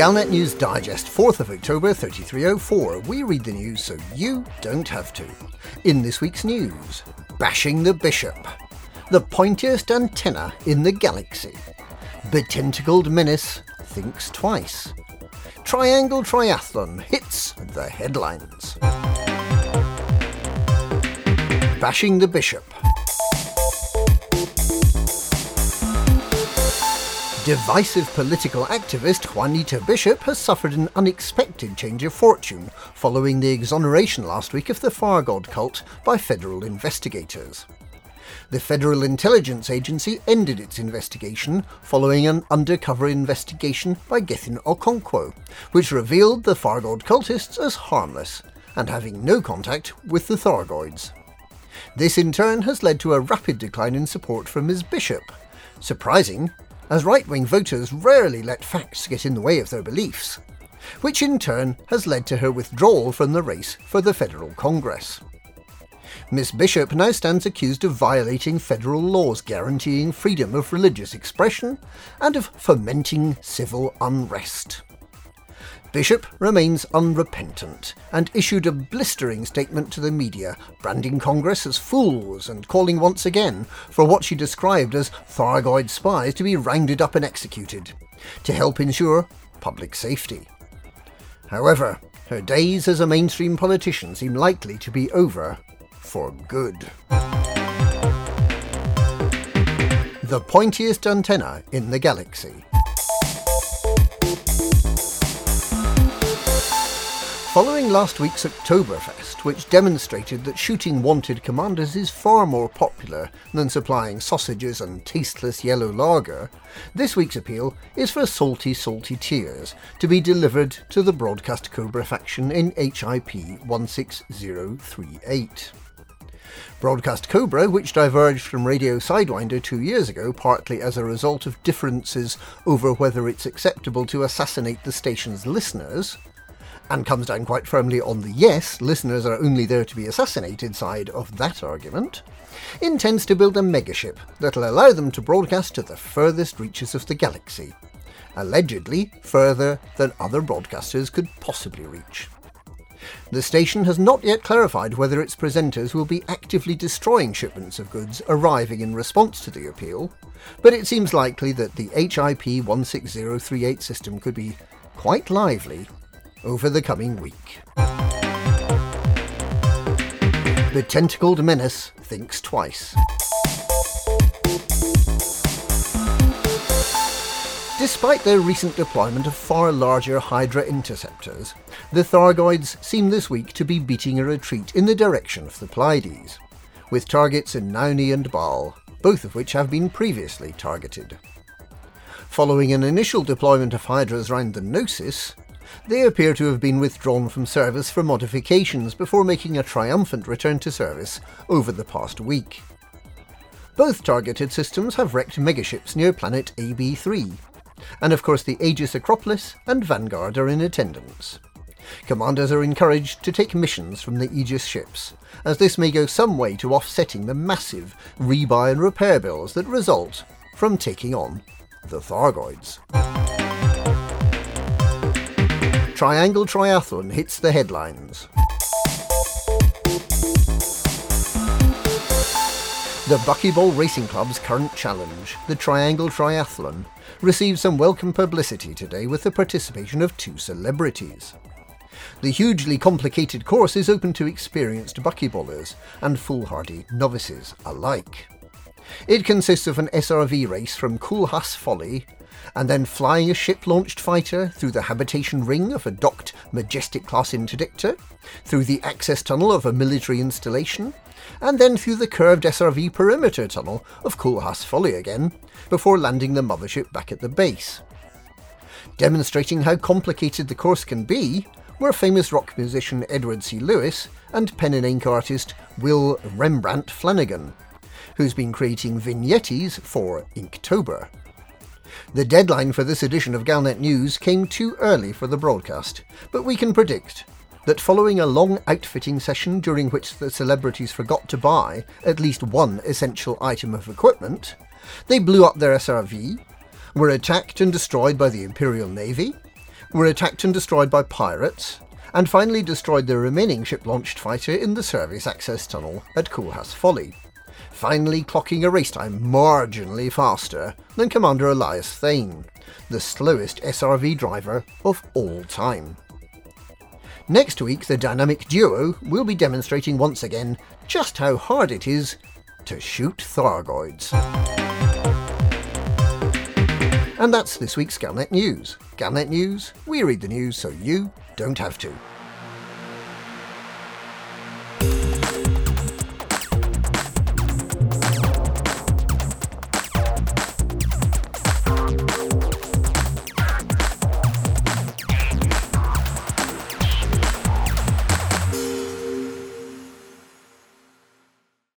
Galnet News Digest, 4th of October 3304. We read the news so you don't have to. In this week's news, bashing the bishop, the pointiest antenna in the galaxy, betentacled menace thinks twice, triangle triathlon hits the headlines. Bashing the bishop. Divisive political activist Juanita Bishop has suffered an unexpected change of fortune following the exoneration last week of the Thargoid cult by federal investigators. The Federal Intelligence Agency ended its investigation following an undercover investigation by Gethin Okonkwo, which revealed the Thargoid cultists as harmless and having no contact with the Thargoids. This in turn has led to a rapid decline in support for Ms. Bishop. Surprising, as right wing voters rarely let facts get in the way of their beliefs, which in turn has led to her withdrawal from the race for the federal Congress. Miss Bishop now stands accused of violating federal laws guaranteeing freedom of religious expression and of fomenting civil unrest. Bishop remains unrepentant and issued a blistering statement to the media, branding Congress as fools and calling once again for what she described as Thargoid spies to be rounded up and executed, to help ensure public safety. However, her days as a mainstream politician seem likely to be over for good. The pointiest antenna in the galaxy. Following last week's Oktoberfest, which demonstrated that shooting wanted commanders is far more popular than supplying sausages and tasteless yellow lager, this week's appeal is for salty, salty tears to be delivered to the Broadcast Cobra faction in HIP 16038. Broadcast Cobra, which diverged from Radio Sidewinder two years ago partly as a result of differences over whether it's acceptable to assassinate the station's listeners, and comes down quite firmly on the yes, listeners are only there to be assassinated side of that argument, intends to build a megaship that'll allow them to broadcast to the furthest reaches of the galaxy, allegedly further than other broadcasters could possibly reach. The station has not yet clarified whether its presenters will be actively destroying shipments of goods arriving in response to the appeal, but it seems likely that the HIP 16038 system could be quite lively over the coming week. The tentacled menace thinks twice. Despite their recent deployment of far larger Hydra interceptors, the Thargoids seem this week to be beating a retreat in the direction of the Pleiades, with targets in Nauni and Baal, both of which have been previously targeted. Following an initial deployment of Hydras round the Gnosis, they appear to have been withdrawn from service for modifications before making a triumphant return to service over the past week. Both targeted systems have wrecked megaships near planet AB3, and of course the Aegis Acropolis and Vanguard are in attendance. Commanders are encouraged to take missions from the Aegis ships, as this may go some way to offsetting the massive rebuy and repair bills that result from taking on the Thargoids. Triangle Triathlon hits the headlines. The Buckyball Racing Club's current challenge, the Triangle Triathlon, received some welcome publicity today with the participation of two celebrities. The hugely complicated course is open to experienced buckyballers and foolhardy novices alike. It consists of an SRV race from Kulhas Folly and then flying a ship launched fighter through the habitation ring of a docked Majestic class interdictor, through the access tunnel of a military installation, and then through the curved SRV perimeter tunnel of Kulhas Folly again, before landing the mothership back at the base. Demonstrating how complicated the course can be were famous rock musician Edward C. Lewis and pen and ink artist Will Rembrandt Flanagan, who's been creating vignettes for Inktober. The deadline for this edition of Galnet News came too early for the broadcast, but we can predict that following a long outfitting session during which the celebrities forgot to buy at least one essential item of equipment, they blew up their SRV, were attacked and destroyed by the Imperial Navy, were attacked and destroyed by pirates, and finally destroyed the remaining ship-launched fighter in the service access tunnel at Koolhaas Folly, finally clocking a race time marginally faster than Commander Elias Thane, the slowest SRV driver of all time. Next week, the dynamic duo will be demonstrating once again just how hard it is to shoot Thargoids. And that's this week's Galnet News. Galnet News, we read the news so you don't have to.